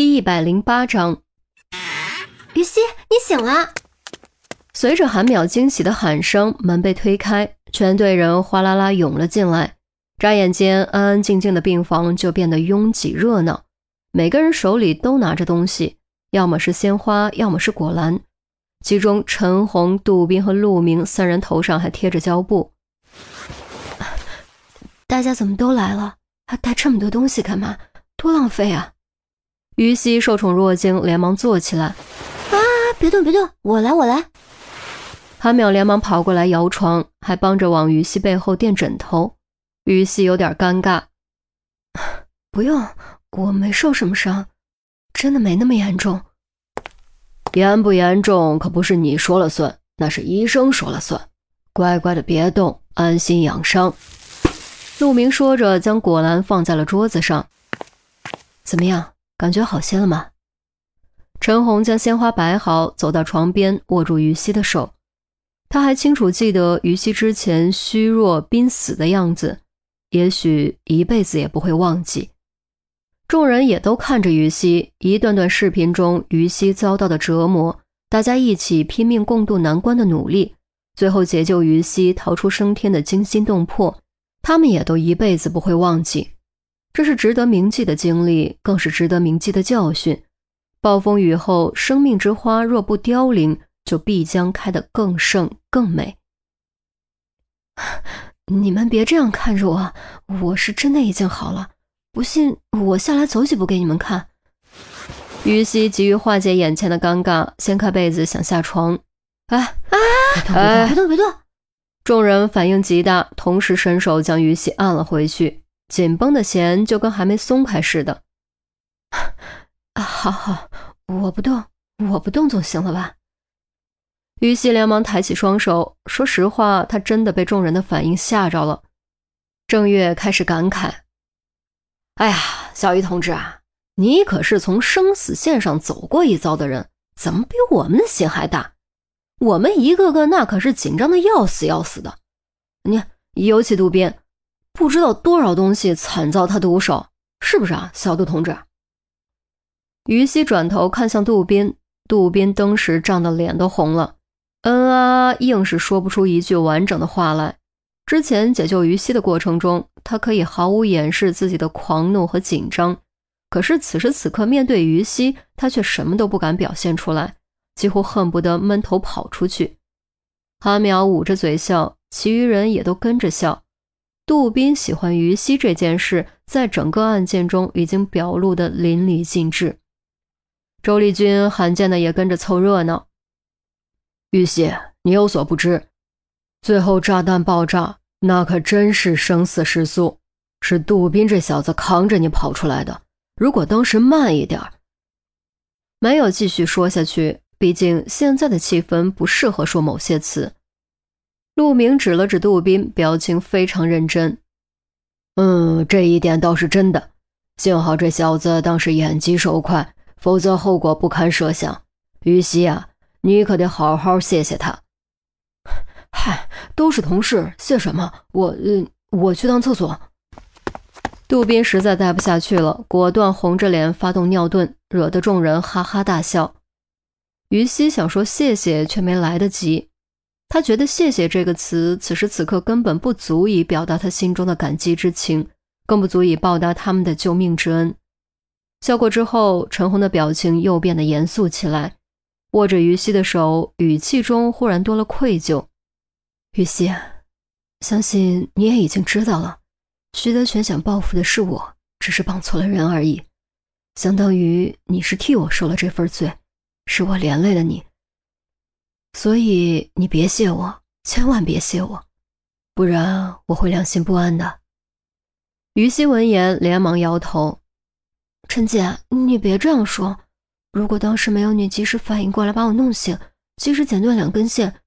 第一百零八章，于西，你醒了！随着韩淼惊喜的喊声，门被推开，全队人哗啦啦涌了进来。眨眼间，安安静静的病房就变得拥挤热闹，每个人手里都拿着东西，要么是鲜花，要么是果篮。其中，陈红、杜宾和陆明三人头上还贴着胶布。大家怎么都来了？还带这么多东西干嘛？多浪费啊！于西受宠若惊，连忙坐起来。啊！别动，别动，我来，我来。韩淼连忙跑过来摇床，还帮着往于西背后垫枕头。于西有点尴尬。不用，我没受什么伤，真的没那么严重。严不严重可不是你说了算，那是医生说了算。乖乖的别动，安心养伤。陆明说着，将果篮放在了桌子上。怎么样？感觉好些了吗？陈红将鲜花摆好，走到床边，握住于西的手。他还清楚记得于西之前虚弱濒死的样子，也许一辈子也不会忘记。众人也都看着于西，一段段视频中于西遭到的折磨，大家一起拼命共度难关的努力，最后解救于西逃出升天的惊心动魄，他们也都一辈子不会忘记。这是值得铭记的经历，更是值得铭记的教训。暴风雨后，生命之花若不凋零，就必将开得更盛更美。你们别这样看着我，我是真的已经好了。不信，我下来走几步给你们看。于西急于化解眼前的尴尬，掀开被子想下床。哎哎，别动别动！众人反应极大，同时伸手将于西按了回去。紧绷的弦就跟还没松开似的。啊，好好，我不动，我不动总行了吧？于西连忙抬起双手。说实话，他真的被众人的反应吓着了。郑月开始感慨：“哎呀，小鱼同志啊，你可是从生死线上走过一遭的人，怎么比我们的心还大？我们一个个那可是紧张的要死要死的。你，尤其渡边。”不知道多少东西惨遭他毒手，是不是啊，小杜同志？于西转头看向杜宾，杜宾当时涨得脸都红了，嗯啊，硬是说不出一句完整的话来。之前解救于西的过程中，他可以毫无掩饰自己的狂怒和紧张，可是此时此刻面对于西，他却什么都不敢表现出来，几乎恨不得闷头跑出去。阿淼捂着嘴笑，其余人也都跟着笑。杜宾喜欢于西这件事，在整个案件中已经表露的淋漓尽致。周丽君罕见的也跟着凑热闹。玉溪，你有所不知，最后炸弹爆炸，那可真是生死时速，是杜宾这小子扛着你跑出来的。如果当时慢一点，没有继续说下去，毕竟现在的气氛不适合说某些词。陆明指了指杜宾，表情非常认真。嗯，这一点倒是真的。幸好这小子当时眼疾手快，否则后果不堪设想。于西啊，你可得好好谢谢他。嗨，都是同事，谢什么？我……嗯，我去趟厕所。杜宾实在待不下去了，果断红着脸发动尿遁，惹得众人哈哈大笑。于西想说谢谢，却没来得及。他觉得“谢谢”这个词，此时此刻根本不足以表达他心中的感激之情，更不足以报答他们的救命之恩。笑过之后，陈红的表情又变得严肃起来，握着于西的手，语气中忽然多了愧疚。于西，相信你也已经知道了，徐德全想报复的是我，只是绑错了人而已，相当于你是替我受了这份罪，是我连累了你。所以你别谢我，千万别谢我，不然我会良心不安的。于西闻言连忙摇头：“陈姐，你别这样说。如果当时没有你及时反应过来把我弄醒，及时剪断两根线，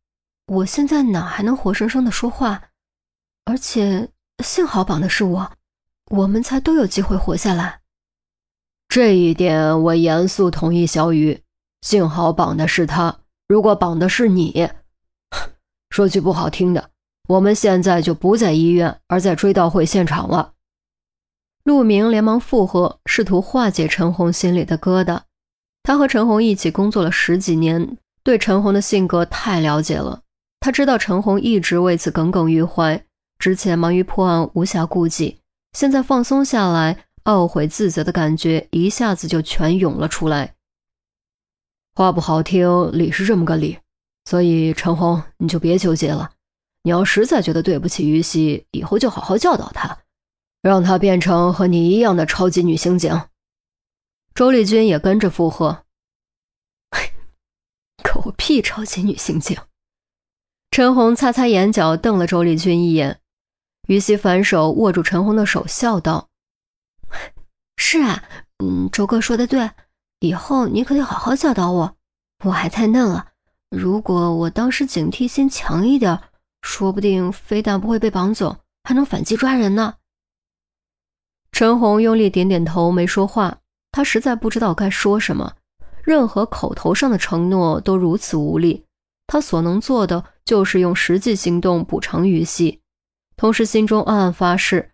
我现在哪还能活生生的说话？而且幸好绑的是我，我们才都有机会活下来。这一点我严肃同意小雨。幸好绑的是他。”如果绑的是你，说句不好听的，我们现在就不在医院，而在追悼会现场了。陆明连忙附和，试图化解陈红心里的疙瘩。他和陈红一起工作了十几年，对陈红的性格太了解了。他知道陈红一直为此耿耿于怀，之前忙于破案无暇顾及，现在放松下来，懊悔自责的感觉一下子就全涌了出来。话不好听，理是这么个理，所以陈红你就别纠结了。你要实在觉得对不起于西，以后就好好教导她，让她变成和你一样的超级女刑警。周丽君也跟着附和：“狗屁超级女刑警！”陈红擦擦眼角，瞪了周丽君一眼。于西反手握住陈红的手，笑道：“ 是啊，嗯，周哥说的对，以后你可得好好教导我。我还太嫩了，如果我当时警惕心强一点，说不定非但不会被绑走，还能反击抓人呢。”陈红用力点点头，没说话。他实在不知道该说什么，任何口头上的承诺都如此无力。他所能做的就是用实际行动补偿于西，同时心中暗暗发誓，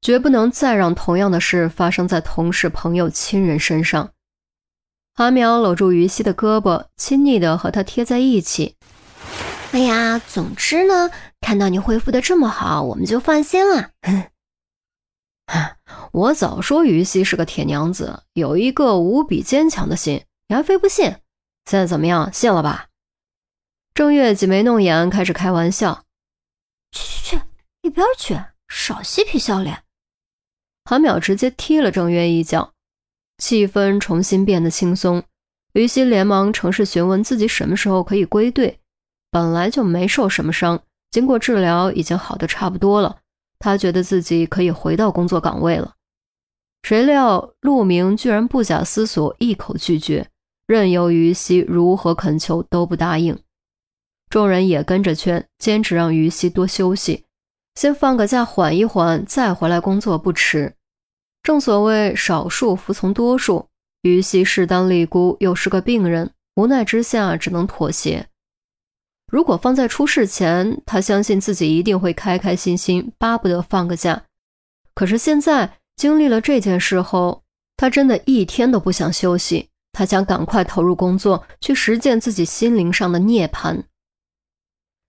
绝不能再让同样的事发生在同事、朋友、亲人身上。韩淼搂住于西的胳膊，亲昵的和他贴在一起。哎呀，总之呢，看到你恢复的这么好，我们就放心了。我早说于西是个铁娘子，有一个无比坚强的心，你还非不信？现在怎么样？信了吧？郑月挤眉弄眼，开始开玩笑。去去去，一边去，少嬉皮笑脸！韩淼直接踢了郑月一脚，气氛重新变得轻松。于西连忙乘势询问自己什么时候可以归队。本来就没受什么伤，经过治疗已经好的差不多了。他觉得自己可以回到工作岗位了。谁料陆明居然不假思索一口拒绝，任由于西如何恳求都不答应。众人也跟着劝，坚持让于西多休息，先放个假缓一缓，再回来工作不迟。正所谓少数服从多数，于西势单力孤，又是个病人，无奈之下只能妥协。如果放在出事前，他相信自己一定会开开心心，巴不得放个假。可是现在经历了这件事后，他真的一天都不想休息。他想赶快投入工作，去实践自己心灵上的涅槃。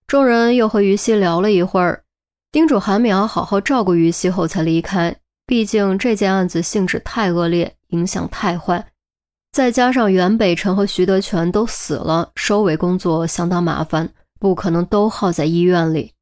众人又和于西聊了一会儿，叮嘱韩淼好好照顾于西后才离开。毕竟这件案子性质太恶劣，影响太坏。再加上袁北辰和徐德全都死了，收尾工作相当麻烦，不可能都耗在医院里。